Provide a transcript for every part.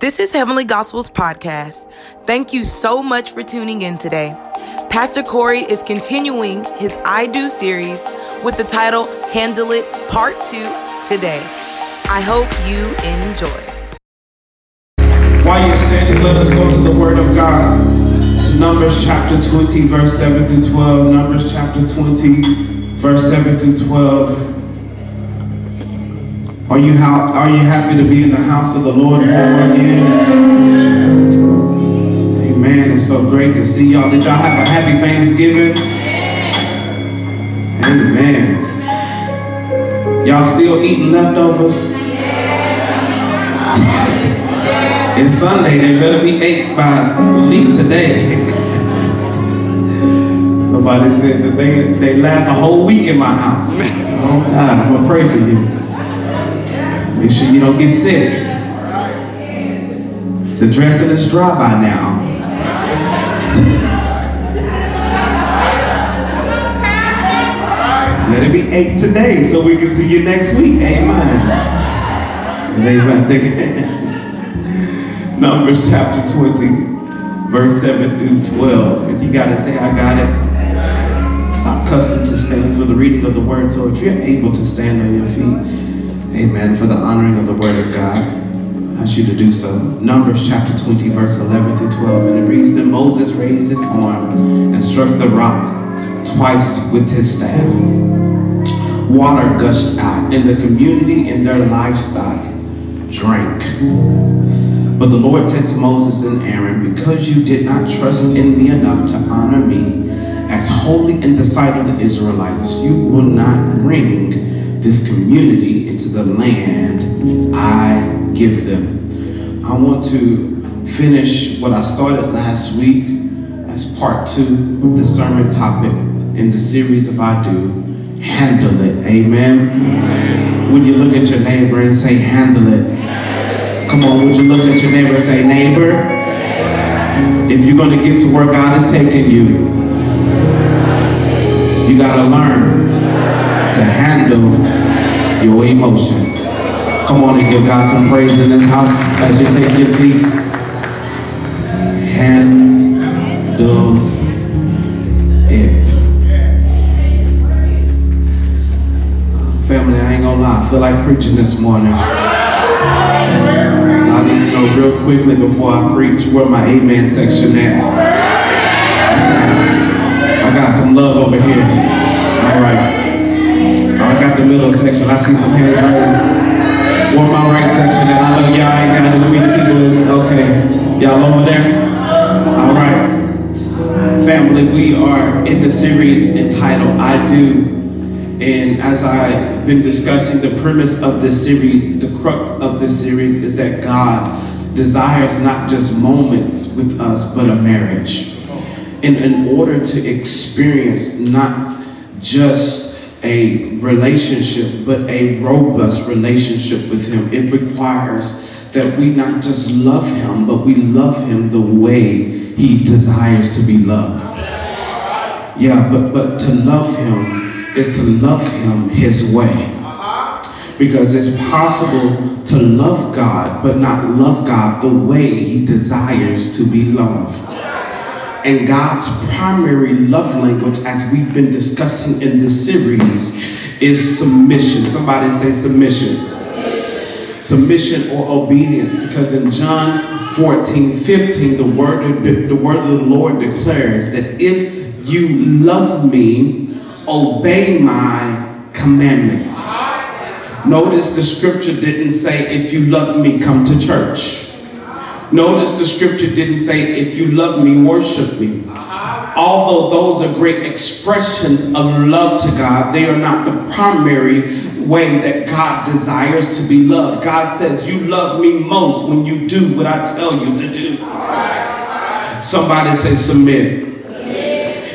This is Heavenly Gospels Podcast. Thank you so much for tuning in today. Pastor Corey is continuing his I Do series with the title Handle It Part 2 today. I hope you enjoy. While you're standing, let us go to the Word of God. To Numbers chapter 20, verse 7 through 12. Numbers chapter 20, verse 7 through 12. Are you, how, are you happy to be in the house of the Lord more again? Amen. It's so great to see y'all. Did y'all have a happy Thanksgiving? Amen. Y'all still eating leftovers? It's Sunday. They better be ate by at least today. Somebody said that they, they last a whole week in my house. Oh God, I'm gonna pray for you. Make sure you don't get sick. The dressing is dry by now. Let it be eight today so we can see you next week. Amen. Amen. Numbers chapter 20, verse 7 through 12. If you got it, say, I got it. So I'm accustomed to stand for the reading of the word. So if you're able to stand on your feet, Amen. For the honoring of the word of God. I ask you to do so. Numbers chapter 20, verse 11 through 12. And it reads, Then Moses raised his arm and struck the rock twice with his staff. Water gushed out, and the community and their livestock drank. But the Lord said to Moses and Aaron, Because you did not trust in me enough to honor me as holy in the sight of the Israelites, you will not bring this community into the land I give them. I want to finish what I started last week as part two of the sermon topic in the series of I Do. Handle it. Amen. Amen. Would you look at your neighbor and say, handle it? Come on, would you look at your neighbor and say, neighbor, if you're going to get to where God is taking you, you got to learn to handle your emotions. Come on and give God some praise in this house as you take your seats. Handle it. Family, I ain't gonna lie, I feel like preaching this morning. So I need to know real quickly before I preach where my amen section at. I got some love over here. All right. The middle section. I see some hands raised. Or my right section, and I know y'all ain't got as many people okay. Y'all over there? All right. Family, we are in the series entitled I Do. And as I've been discussing, the premise of this series, the crux of this series is that God desires not just moments with us, but a marriage. And in order to experience not just a relationship, but a robust relationship with Him. It requires that we not just love Him, but we love Him the way He desires to be loved. Yeah, but, but to love Him is to love Him His way. Because it's possible to love God, but not love God the way He desires to be loved. And God's primary love language, as we've been discussing in this series, is submission. Somebody say submission. Submission or obedience, because in John 14, 15, the word, the word of the Lord declares that if you love me, obey my commandments. Notice the scripture didn't say, if you love me, come to church. Notice the scripture didn't say, if you love me, worship me. Uh-huh. Although those are great expressions of love to God, they are not the primary way that God desires to be loved. God says, You love me most when you do what I tell you to do. Somebody say, Submit.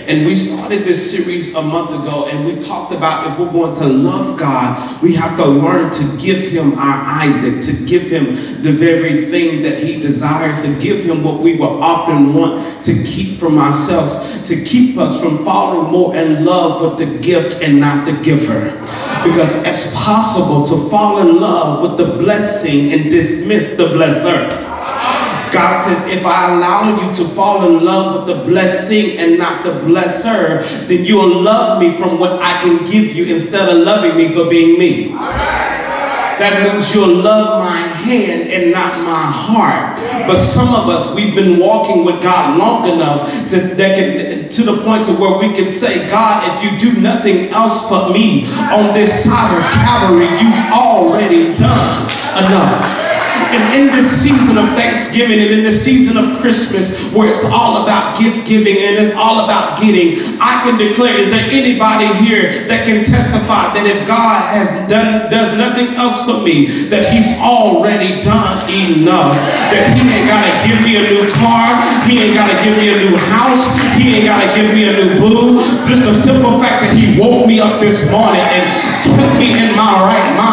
And we started this series a month ago, and we talked about if we're going to love God, we have to learn to give Him our Isaac, to give Him the very thing that He desires, to give Him what we will often want to keep from ourselves, to keep us from falling more in love with the gift and not the giver. Because it's possible to fall in love with the blessing and dismiss the blesser. God says, if I allow you to fall in love with the blessing and not the blesser, then you'll love me from what I can give you instead of loving me for being me. That means you'll love my hand and not my heart. But some of us, we've been walking with God long enough to, can, to the point to where we can say, God, if you do nothing else for me on this side of Calvary, you've already done enough. And in this season of Thanksgiving and in the season of Christmas, where it's all about gift giving and it's all about getting, I can declare: Is there anybody here that can testify that if God has done does nothing else for me, that He's already done enough? That He ain't gotta give me a new car, He ain't gotta give me a new house, He ain't gotta give me a new boo. Just the simple fact that He woke me up this morning and kept me in my right mind.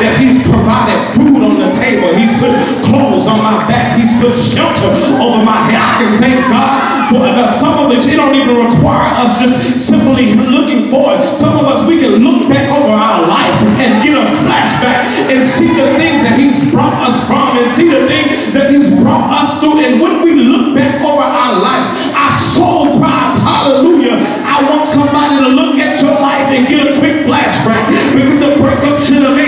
That He's provided food on the table. He's put clothes on my back. He's put shelter over my head. I can thank God for enough. Some of us, it don't even require us just simply looking forward. Some of us, we can look back over our life and get a flashback and see the things that He's brought us from and see the things that He's brought us through. And when we look back over our life, our soul cries, Hallelujah. I want somebody to look at your life and get a quick flashback because the breakup should have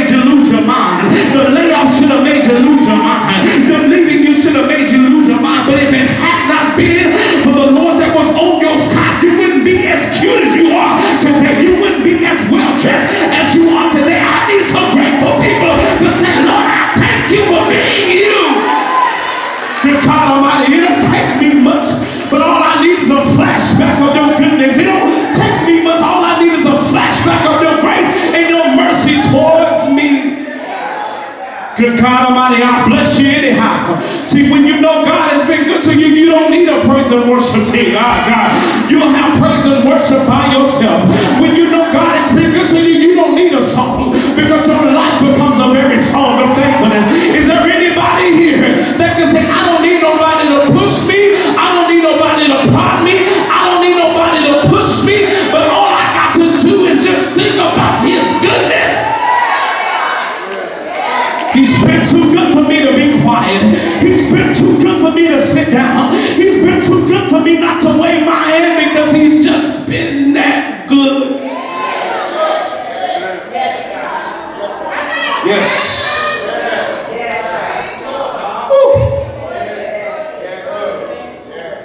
worship by yourself. When you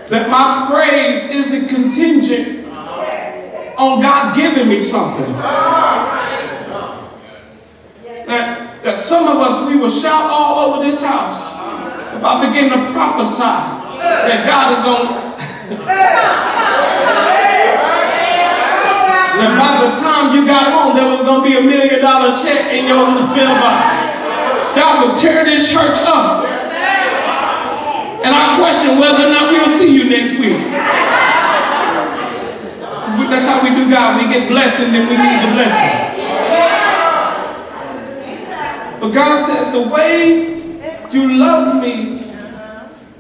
That my praise isn't contingent on God giving me something. That, that some of us, we will shout all over this house if I begin to prophesy that God is going that by the time you got home, there was going to be a million dollar check in your mailbox. God would tear this church up. And I question whether or not we'll see you next week. Because that's how we do God. We get blessed and then we need the blessing. But God says the way you love me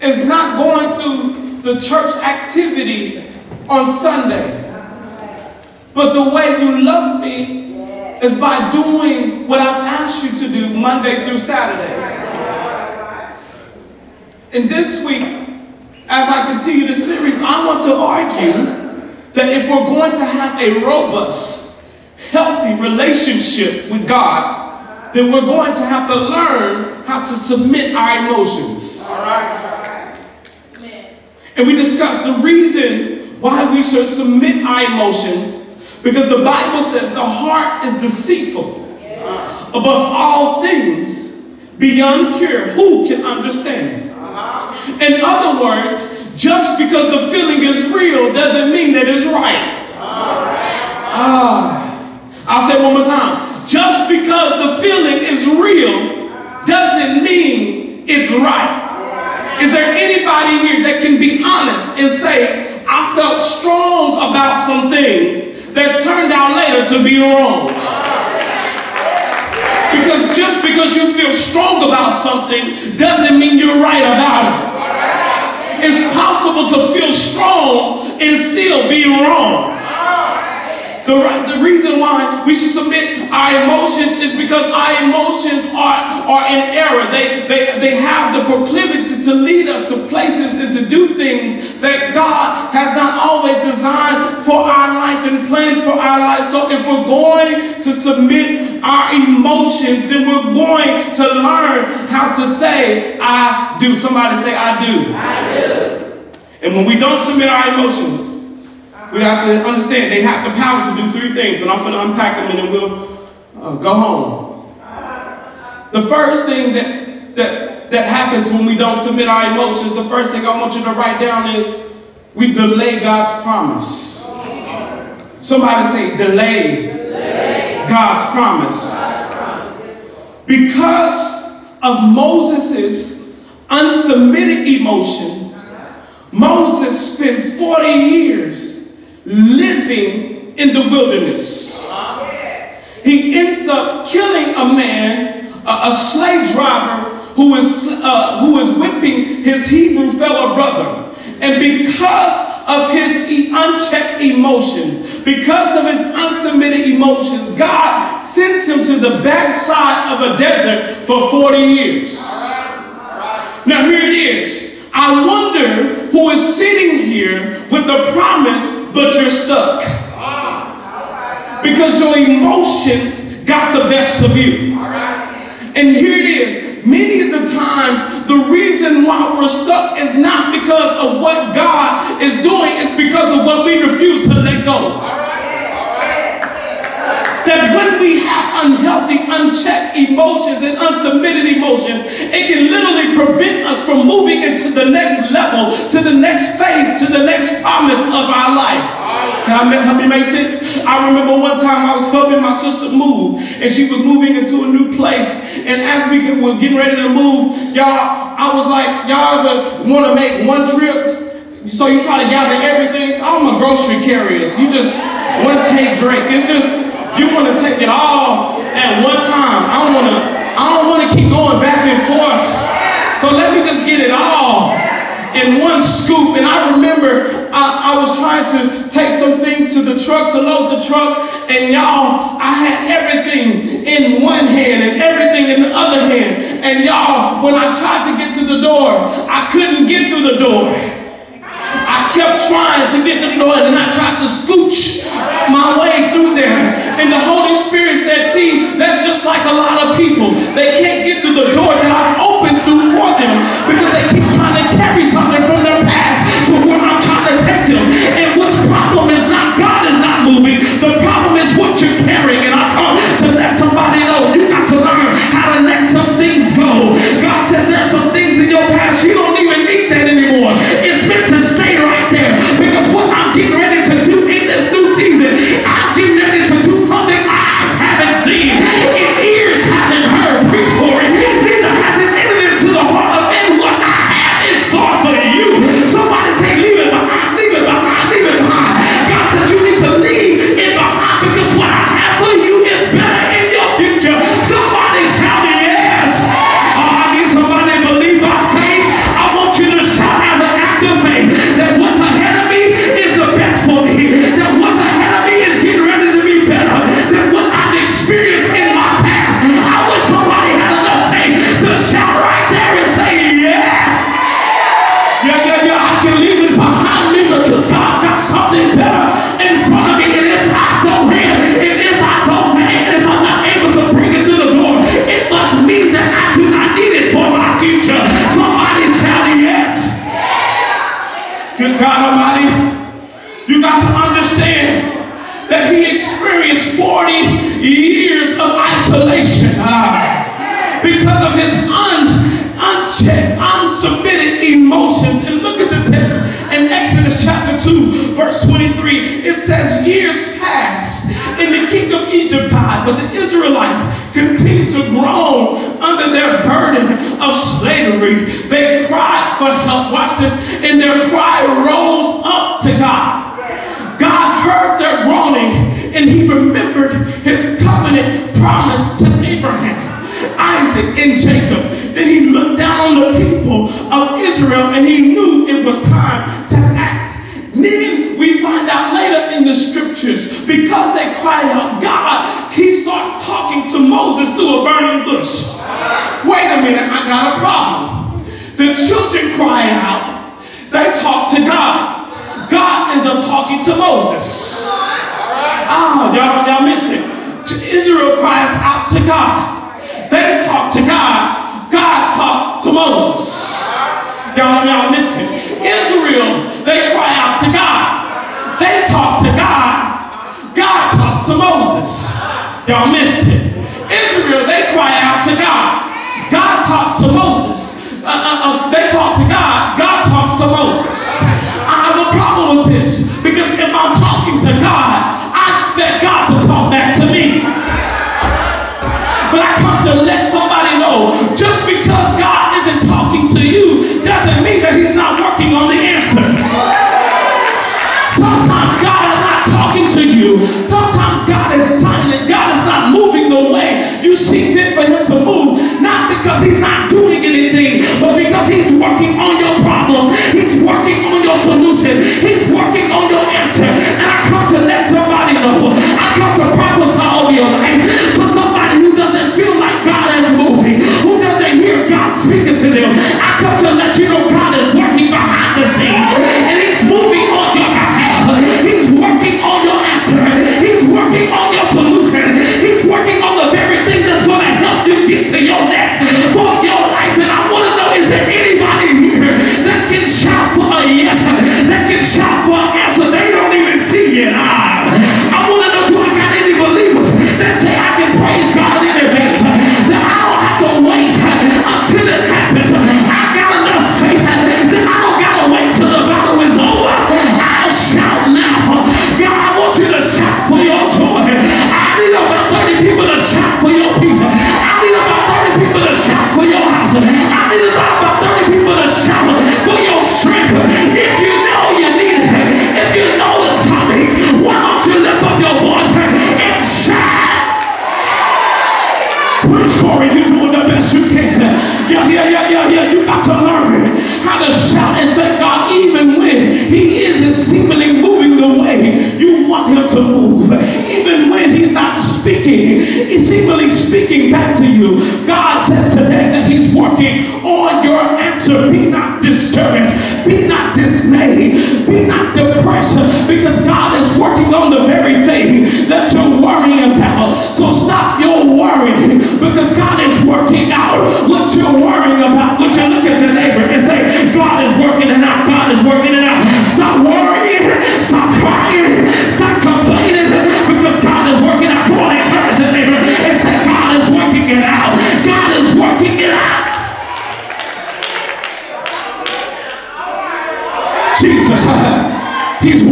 is not going through the church activity on Sunday. But the way you love me is by doing what I've asked you to do Monday through Saturday. And this week, as I continue the series, I want to argue that if we're going to have a robust, healthy relationship with God, then we're going to have to learn how to submit our emotions. All right. And we discussed the reason why we should submit our emotions because the Bible says the heart is deceitful above all things, beyond cure. Who can understand it? In other words, just because the feeling is real doesn't mean that it's right. Ah, I'll say one more time. Just because the feeling is real doesn't mean it's right. Is there anybody here that can be honest and say, I felt strong about some things that turned out later to be wrong? Because just because you feel strong about something doesn't mean you're right about it. It's possible to feel strong and still be wrong. The, the reason why we should submit our emotions is because our emotions are, are in error. They, they, they have the proclivity to lead us to places and to do things that God has not always designed for our life and planned for our life. So if we're going to submit our emotions, then we're going to learn how to say, I do. Somebody say, I do. I do. And when we don't submit our emotions, we have to understand they have the power to do three things. And I'm going to unpack them and then we'll uh, go home. The first thing that, that, that happens when we don't submit our emotions, the first thing I want you to write down is we delay God's promise. Somebody say, delay, delay. God's, promise. God's promise. Because of Moses' unsubmitted emotion, Moses spends 40 years living in the wilderness. He ends up killing a man a, a slave driver who is, uh, who is whipping his Hebrew fellow brother. And because of his unchecked emotions, because of his unsubmitted emotions, God sends him to the backside of a desert for 40 years. Now, here it is. I wonder who is sitting here with the promise, but you're stuck. Because your emotions got the best of you. And here it is. Many of the times, the reason why we're stuck is not because of what God is doing, it's because of what we refuse to let go. That when we have unhealthy, unchecked emotions and unsubmitted emotions, it can literally prevent us from moving into the next level, to the next phase, to the next promise of our life. Can I help me make sense? I remember one time I was helping my sister move, and she was moving into a new place. And as we were getting ready to move, y'all, I was like, y'all ever want to make one trip? So you try to gather everything. I'm a grocery carrier. You just one take drink. It's just you want to take it all at one time. I don't want to. I don't want to keep going back and forth. So let me just get it all in one scoop. And I remember I, I, was trying to take some things to the truck to load the truck, and y'all, I had everything in one hand and everything in the other hand. And y'all, when I tried to get to the door, I couldn't get through the door. I kept trying to get to the door and I tried to scooch my way through there. And the Holy Spirit said, See, that's just like a lot of people. They can't get through the door that I've them because they keep verse 23. It says, Years passed, and the king of Egypt died, but the Israelites continued to groan under their burden of slavery. They cried for help. Watch this. And their cry rose up to God. God heard their groaning and he remembered his covenant promise to Abraham, Isaac, and Jacob. Then he looked down on the people of Israel and he knew it was time to act. Then we find out later in the scriptures, because they cried out, God, he starts talking to Moses through a burning bush. Wait a minute, I got a problem. The children cry out. They talk to God. God ends up talking to Moses. Ah, y'all, y'all missed it. Israel cries out to God. They talk to God. God talks to Moses. Y'all, y'all missed it. Israel, they cry out to God. They talk to God. God talks to Moses. Y'all missed it. Israel, they cry out to God. God talks to Moses. Uh, uh, gente. 30 people to shout for your peace. I need about 30 people to shout for your house. I need about speaking, seemingly speaking back to you. God says today that He's working on your answer. Be not discouraged. Be not dismayed. Be not depressed because God is working on the very thing that you're worrying about. So stop your worrying because God is working out what you're worrying about. Would you look at your neighbor and say, God is working it out. God is working it out.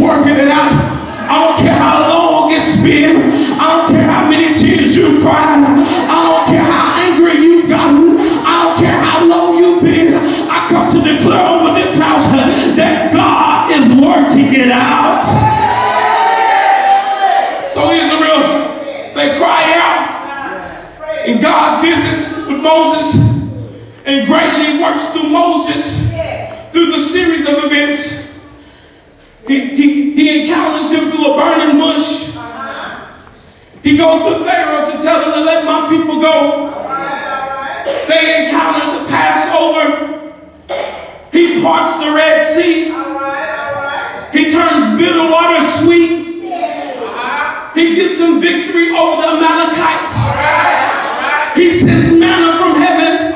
Working it out. I don't care how long it's been. I don't care how many tears you've cried. I don't care how angry you've gotten. I don't care how long you've been. I come to declare over this house that God is working it out. So Israel, they cry out, and God visits with Moses and greatly works through Moses through the series of events. He, he, he encounters him through a burning bush. He goes to Pharaoh to tell him to let my people go. They encounter the Passover. He parts the Red Sea. He turns bitter water sweet. He gives them victory over the Amalekites. He sends manna from heaven.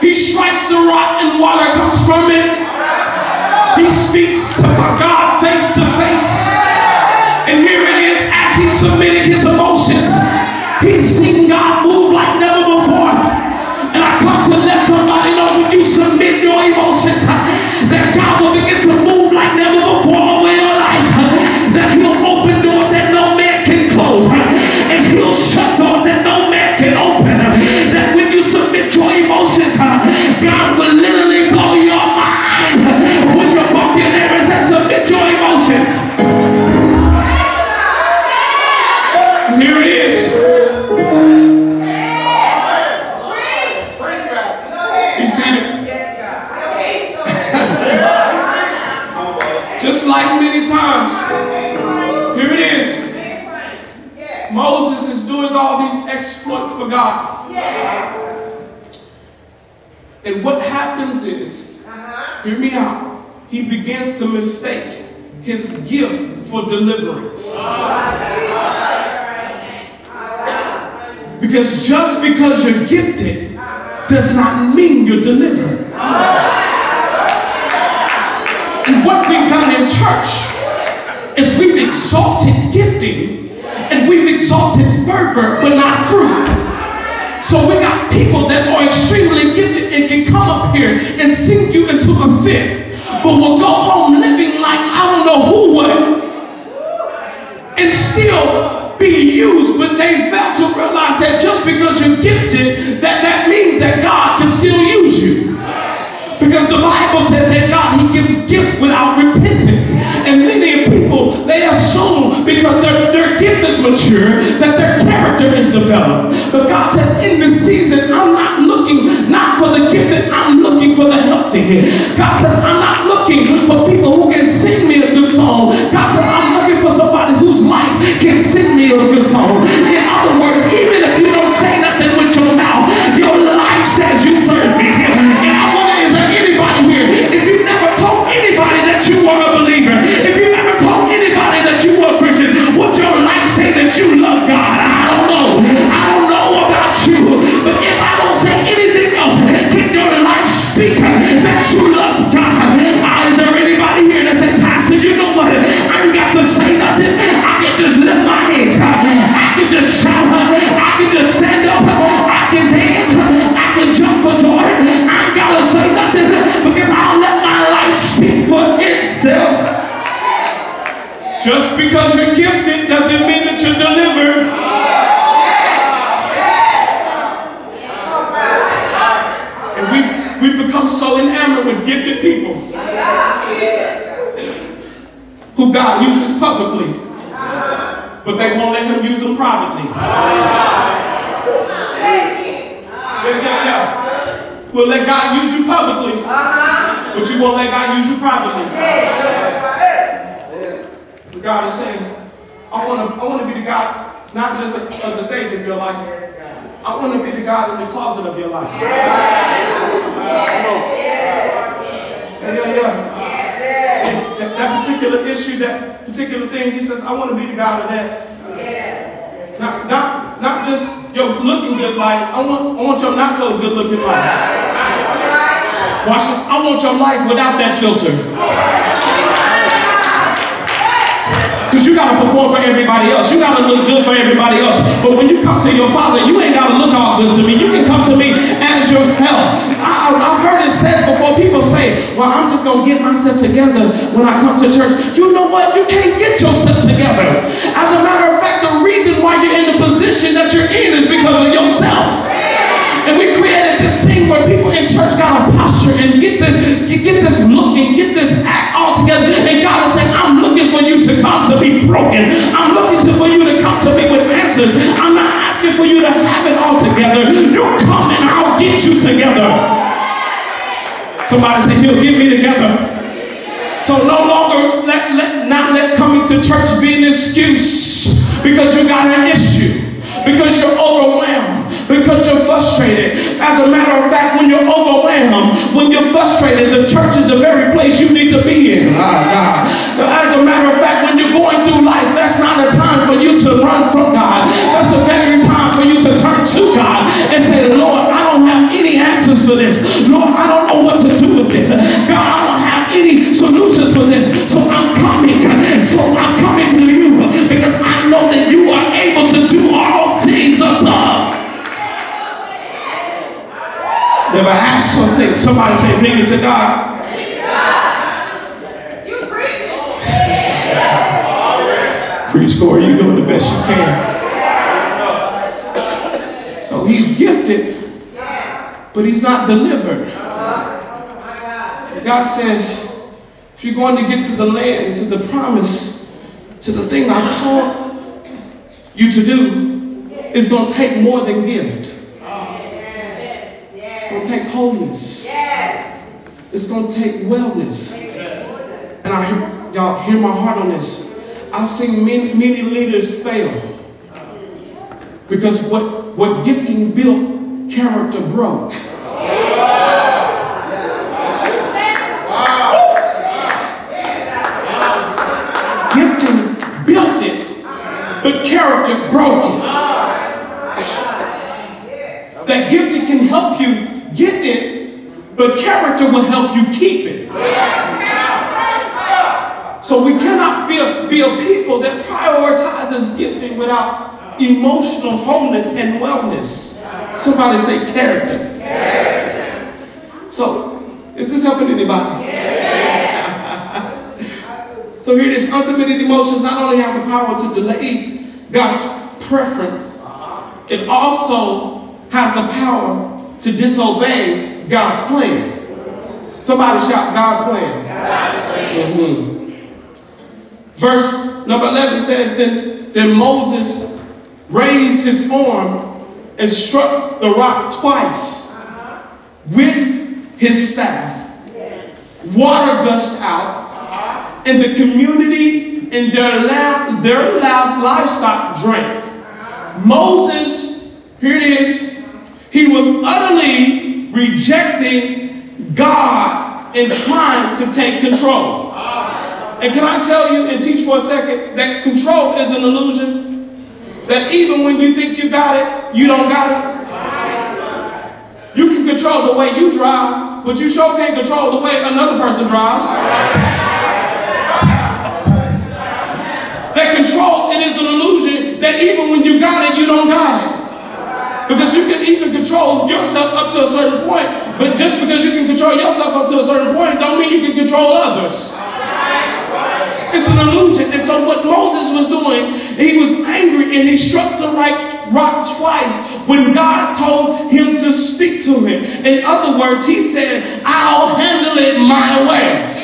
He strikes the rock and water comes from it. He speaks to God face to face. And here it is as he submitted his emotions. He's seen God move begins to mistake his gift for deliverance. Because just because you're gifted does not mean you're delivered. And what we've done in church is we've exalted gifting and we've exalted fervor, but not fruit. So we got people that are extremely gifted and can come up here and sing you into a fit, but will go home living like I don't know who would, and still be used. But they fail to realize that just because you're gifted, that that means that God can still use you. Because the Bible says that God, He gives gifts without repentance. And many people, they assume because their, their gift is mature, that their character is developed. But God says, in this season, I'm not looking not for the gifted, I'm for the healthy. God says, I'm not looking for people who can sing me a good song. God says, I'm looking for somebody whose life can sing me a good song. In other words, even Just because you're gifted doesn't mean that you're delivered. And we, we've become so enamored with gifted people who God uses publicly, but they won't let Him use them privately. Yeah, yeah, yeah. We'll let God use you publicly, but you won't let God use you privately. God is saying, I want to I want to be the God, not just of the stage of your life. I want to be the God in the closet of your life. Yeah, yeah, yeah. That, that particular issue, that particular thing, he says, I want to be the God of that. Not, not, not just your looking good life. I want, I want your not so good looking life. Watch this. I want your life without that filter. Because you got to perform for everybody else. You got to look good for everybody else. But when you come to your father, you ain't got to look all good to me. You can come to me as yourself. I, I've heard it said before. People say, well, I'm just going to get myself together when I come to church. You know what? You can't get yourself together. As a matter of fact, the reason why you're in the position that you're in is because of yourself. And we created posture and get this, get, this look and get this act all together. And God is saying, I'm looking for you to come to be broken. I'm looking for you to come to me with answers. I'm not asking for you to have it all together. You come and I'll get you together. Somebody say, He'll get me together. So no longer let, let not let coming to church be an excuse because you got an issue, because you're overwhelmed, because you're frustrated. As a matter of fact, when you're overwhelmed, when you're frustrated, the church is the very place you need to be in. God. As a matter of fact, when you're going through life, that's not a time for you to run from God. That's the very time for you to turn to God and say, Lord, I don't have any answers for this. Lord, I don't know what to do with this. God, I don't have any solutions for this. So I'm coming. So I'm coming to you because I know that you are able to do all things above. Never ask something. Somebody say, bring it to God. You Preach, Corey, you're doing the best you can. So he's gifted, but he's not delivered. God says, if you're going to get to the land, to the promise, to the thing I called you to do, it's going to take more than gift. It's going to take holiness. Yes. It's going to take wellness. Yes. And I hear, y'all hear my heart on this. I've seen many, many leaders fail because what, what gifting built, character broke. that gift can help you but character will help you keep it. So we cannot be a, be a people that prioritizes gifting without emotional wholeness and wellness. Somebody say character. So, is this helping anybody? so here it is. Unsubmitted emotions not only have the power to delay God's preference, it also has the power to disobey God's plan. Somebody shout God's plan. God's plan. Mm-hmm. Verse number 11 says, Then, then Moses raised his arm and struck the rock twice uh-huh. with his staff. Water gushed out, uh-huh. and the community and their, la- their la- livestock drank. Uh-huh. Moses, here it is, he was utterly rejecting God and trying to take control. And can I tell you and teach for a second that control is an illusion? That even when you think you got it, you don't got it. You can control the way you drive, but you sure can't control the way another person drives. That control, it is an illusion that even when you got it, you don't got it. Because you can even control yourself up to a certain point, but just because you can control yourself up to a certain point, don't mean you can control others. It's an illusion. And so what Moses was doing, he was angry and he struck the right rock twice when God told him to speak to him. In other words, he said, I'll handle it my way.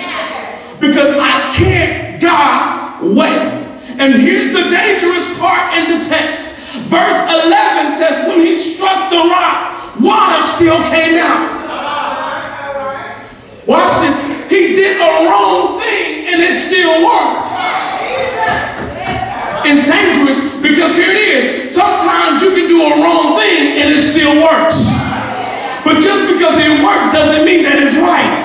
Because I can't God's way. And here's the dangerous part in the text. Verse 11 says, when he struck the rock, water still came out. Watch this. He did a wrong thing and it still worked. It's dangerous because here it is. Sometimes you can do a wrong thing and it still works. But just because it works doesn't mean that it's right.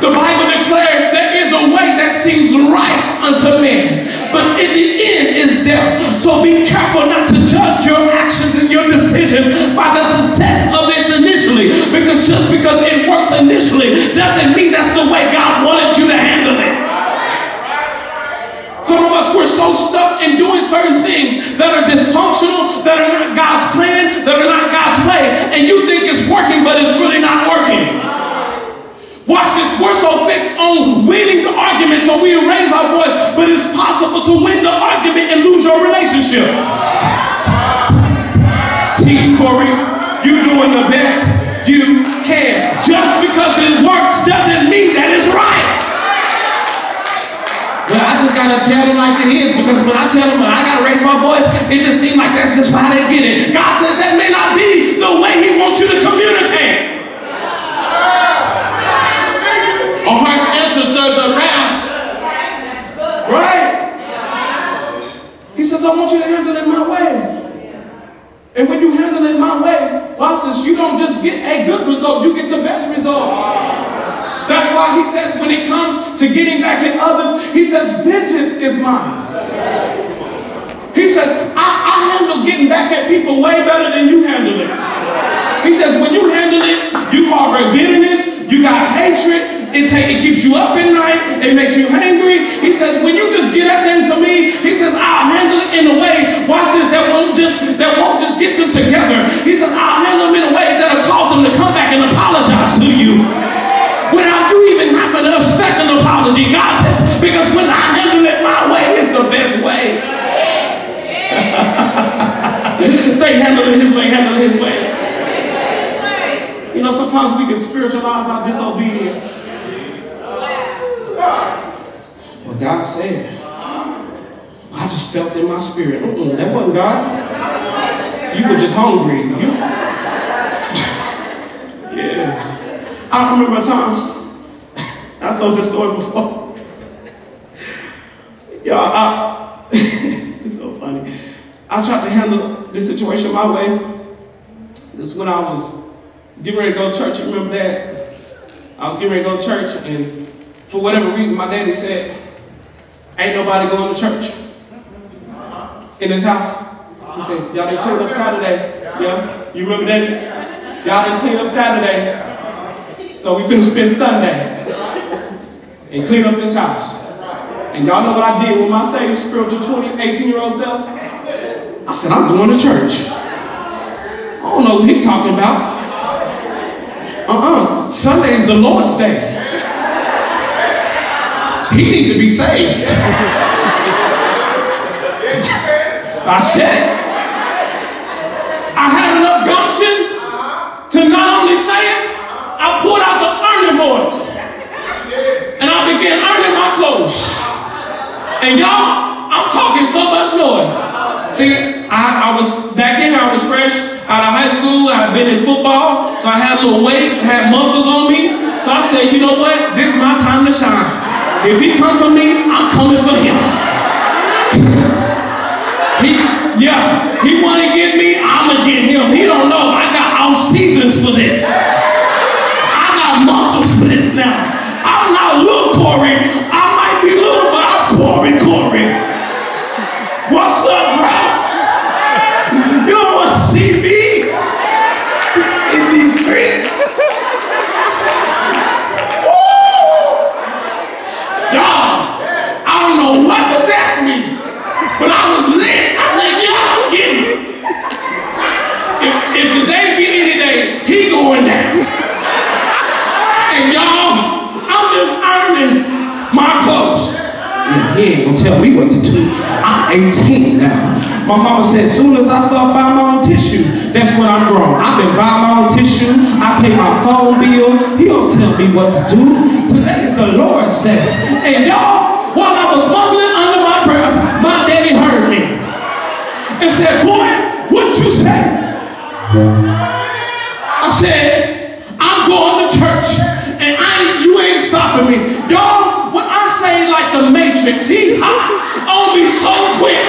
The Bible declares there is a way that seems right unto men, but in the end is death. So be careful not to judge your actions and your decisions by the success of it initially, because just because it works initially doesn't mean that's the way God wanted you to handle it. Some of us, we're so stuck in doing certain things that are dysfunctional, that are not God's plan, that are not God's way, and you think it's working, but it's really not working. Watch this. We're so on winning the argument, so we raise our voice, but it's possible to win the argument and lose your relationship. Teach, Corey. You're doing the best you can. Just because it works doesn't mean that it's right. Well, I just gotta tell them like it is because when I tell them I gotta raise my voice, it just seems like that's just how they get it. God says that may not be the way He wants you to communicate. A harsh answer serves a wrath. Right? He says, I want you to handle it my way. And when you handle it my way, watch this, you don't just get a good result, you get the best result. That's why he says when it comes to getting back at others, he says, vengeance is mine. He says, I, I handle getting back at people way better than you handle it. He says, when you handle it, you harbor bitterness, you got hatred, it, take, it keeps you up at night, it makes you angry. He says, when you just get at them to me, he says, I'll handle it in a way, watch this, that won't just that won't just get them together. He says, I'll handle them in a way that'll cause them to come back and apologize to you. Without you even having to expect an apology. God says, because when I handle it my way, it's the best way. Say, handle it his way, handle it his way. You know, sometimes we can spiritualize our disobedience. Well, God said, I just felt in my spirit. Mm-mm, that wasn't God. You were just hungry. You... yeah. I remember a time, I told this story before. Y'all, I, it's so funny. I tried to handle this situation my way. This when I was getting ready to go to church. You remember that? I was getting ready to go to church, and for whatever reason, my daddy said, Ain't nobody going to church. in his house? He said, y'all didn't clean up Saturday. Yeah? You remember that? Y'all didn't clean up Saturday. So we finna spend Sunday and clean up this house. And y'all know what I did with my same spiritual 20, 18 year old self? I said, I'm going to church. I don't know what he's talking about. Uh-uh. Sunday's the Lord's day. He need to be saved. I said. I had enough gumption to not only say it, I pulled out the earning board. And I began earning my clothes. And y'all, I'm talking so much noise. See, I, I was, back then I was fresh out of high school. I had been in football, so I had a little weight, had muscles on me. So I said, you know what? This is my time to shine. If he come for me, I'm coming for him. He, yeah, he want to get me, I'm going to get him. He don't know. I got all seasons for this. I got muscles for this now. I'm not little Corey. I might be little, but I'm Corey Corey. What's up, bro? You don't want to see me in these streets? Woo! Y'all, I don't know what possessed me, but I was lit. I said, yeah, I'm getting it. If, if today be any day, he going down. And y'all, I'm just earning my clothes. Yeah, he ain't gonna tell me what to do. I'm 18 now. My mama said, as soon as I start buying my own tissue, that's when I'm grown. I've been buying my own tissue. I pay my phone bill. He don't tell me what to do. Today is the Lord's day. And y'all, while I was mumbling under my breath, my daddy heard me and said, boy, what you say? He hot on me so quick.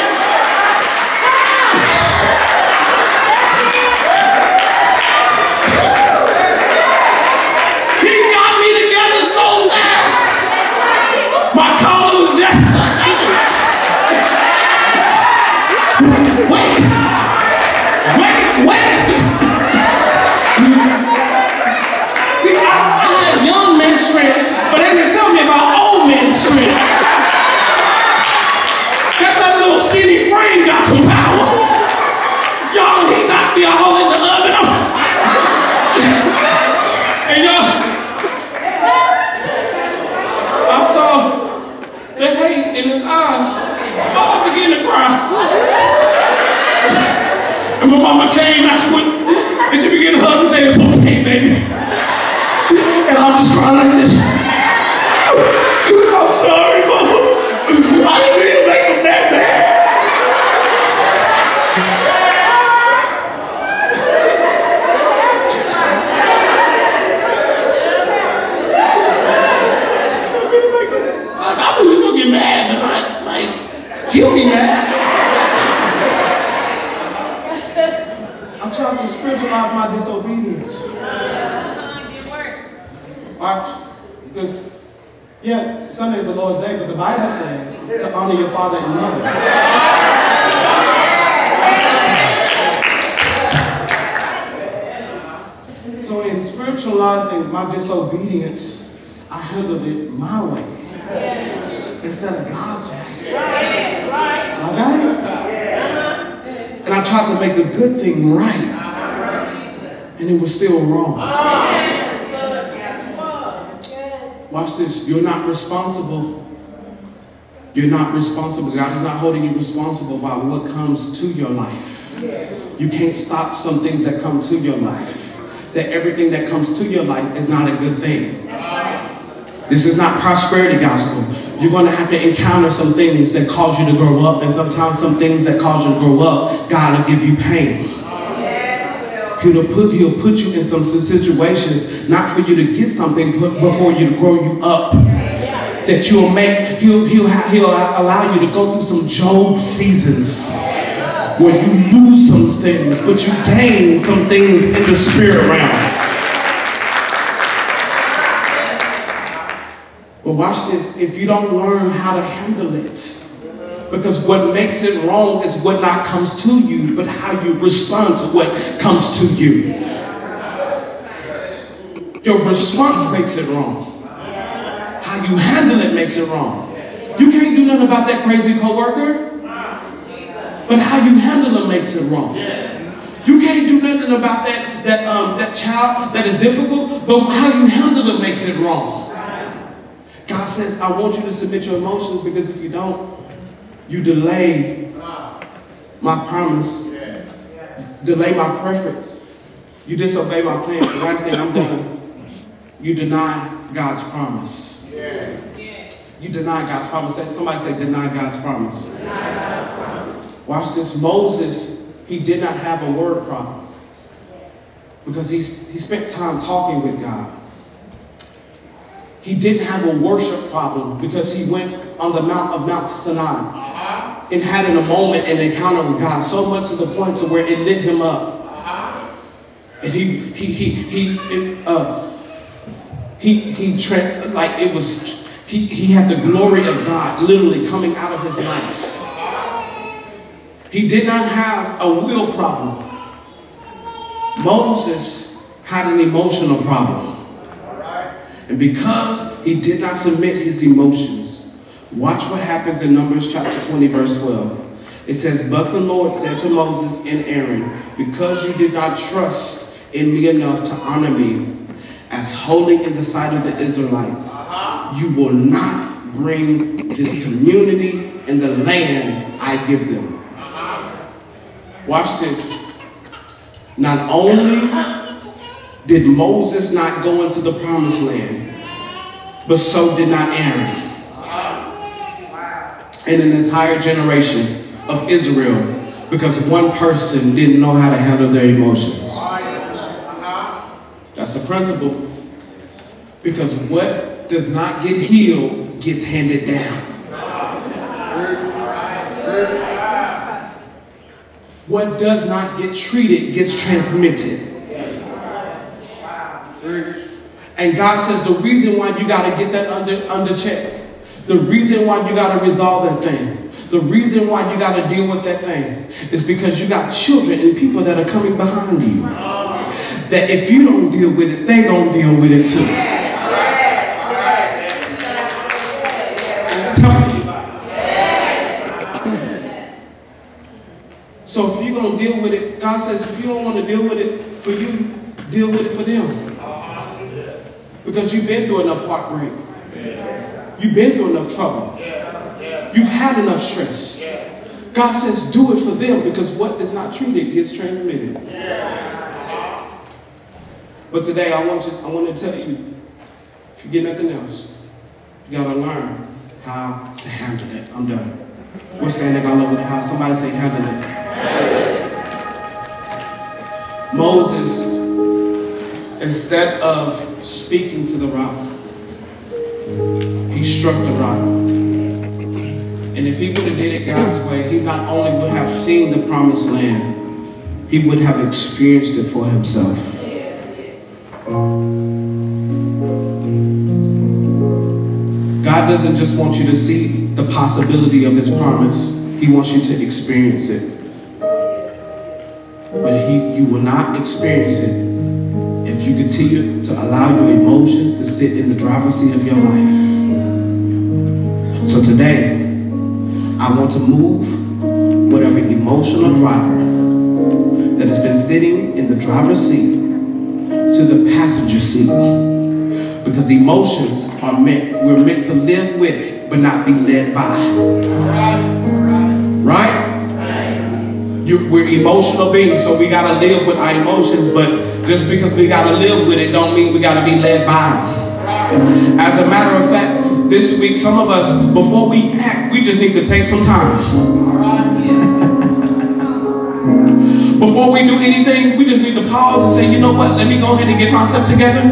Honor your father and mother. So, in spiritualizing my disobedience, I handled it my way instead of God's way. I got it? And I tried to make the good thing right. And it was still wrong. Watch this. You're not responsible. You're not responsible. God is not holding you responsible by what comes to your life. You can't stop some things that come to your life. That everything that comes to your life is not a good thing. This is not prosperity gospel. You're going to have to encounter some things that cause you to grow up, and sometimes some things that cause you to grow up, God will give you pain. He'll put, he'll put you in some situations, not for you to get something, but for you to grow you up. That you'll make, he'll, he'll, he'll allow you to go through some Job seasons where you lose some things, but you gain some things in the spirit realm. But watch this. If you don't learn how to handle it, Because what makes it wrong is what not comes to you, but how you respond to what comes to you. Your response makes it wrong. How you handle it makes it wrong. You can't do nothing about that crazy coworker, but how you handle it makes it wrong. You can't do nothing about that, that, um, that child that is difficult, but how you handle it makes it wrong. God says, I want you to submit your emotions because if you don't, you delay my promise, delay my preference. You disobey my plan. The last thing I'm done, you deny God's promise. You deny God's promise. Somebody say, deny God's promise. Deny God's promise. Watch this. Moses, he did not have a word problem because he, he spent time talking with God. He didn't have a worship problem because he went on the mount of Mount Sinai uh-huh. and had in a moment an encounter with God, so much to the point to where it lit him up. Uh-huh. And he he he he it, uh, he he tra- like it was he, he had the glory of God literally coming out of his life. He did not have a will problem. Moses had an emotional problem. And because he did not submit his emotions, watch what happens in Numbers chapter 20, verse 12. It says, But the Lord said to Moses and Aaron, Because you did not trust in me enough to honor me as holy in the sight of the Israelites, uh-huh. you will not bring this community in the land I give them. Uh-huh. Watch this. Not only did Moses not go into the promised land, but so did not Aaron. Uh-huh. And an entire generation of Israel because one person didn't know how to handle their emotions. That's a principle. Because what does not get healed gets handed down. What does not get treated gets transmitted. And God says the reason why you got to get that under, under check, the reason why you got to resolve that thing, the reason why you got to deal with that thing is because you got children and people that are coming behind you. That if you don't deal with it, they don't deal with it too. So if you're to deal with it, God says if you don't want to deal with it for you, deal with it for them. Because you've been through enough heartbreak. You've been through enough trouble. You've had enough stress. God says, do it for them because what is not treated gets transmitted. But today I want you, I want to tell you, if you get nothing else, you gotta learn how to handle it. I'm done. We're standing all over the house. Somebody say handle it. Moses, instead of speaking to the rock. He struck the rock. And if he would have did it God's way, he not only would have seen the promised land, he would have experienced it for himself. God doesn't just want you to see the possibility of his promise. He wants you to experience it. But he, you will not experience it if you continue to allow your emotions to sit in the driver's seat of your life. So today, I want to move whatever emotional driver that has been sitting in the driver's seat to the passenger seat. Because emotions are meant, we're meant to live with, but not be led by. Right? You, we're emotional beings, so we gotta live with our emotions, but just because we gotta live with it don't mean we gotta be led by. As a matter of fact, this week, some of us, before we act, we just need to take some time. Before we do anything, we just need to pause and say, you know what, let me go ahead and get myself together.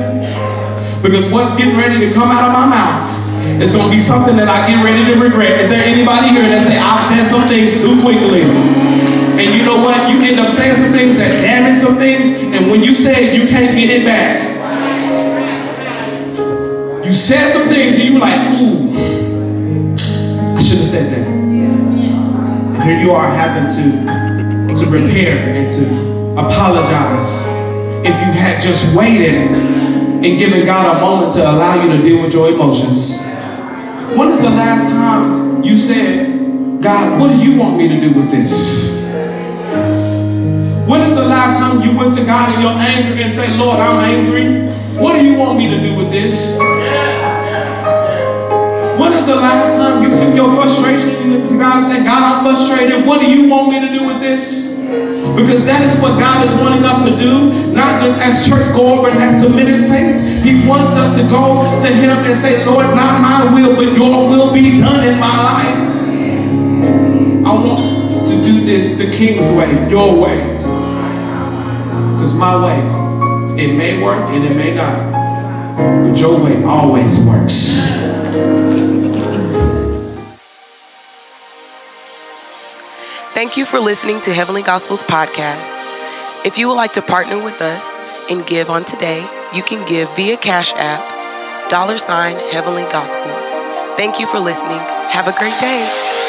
Because what's getting ready to come out of my mouth is going to be something that I get ready to regret. Is there anybody here that say, I've said some things too quickly? And you know what? You end up saying some things that damage some things, and when you say it, you can't get it back. You said some things and you were like, ooh, I should have said that. And here you are having to, to repair and to apologize. If you had just waited and given God a moment to allow you to deal with your emotions. When is the last time you said, God, what do you want me to do with this? When is the last time you went to God in your anger and said, Lord, I'm angry. What do you want me to do with this? Is the last time you took your frustration and to God and said, God, I'm frustrated. What do you want me to do with this? Because that is what God is wanting us to do, not just as church goers, but as submitted saints. He wants us to go to Him and say, Lord, not my will, but your will be done in my life. I want to do this the King's way, your way. Because my way, it may work and it may not. But your way always works. Thank you for listening to Heavenly Gospels podcast. If you would like to partner with us and give on today, you can give via Cash App, dollar sign Heavenly Gospel. Thank you for listening. Have a great day.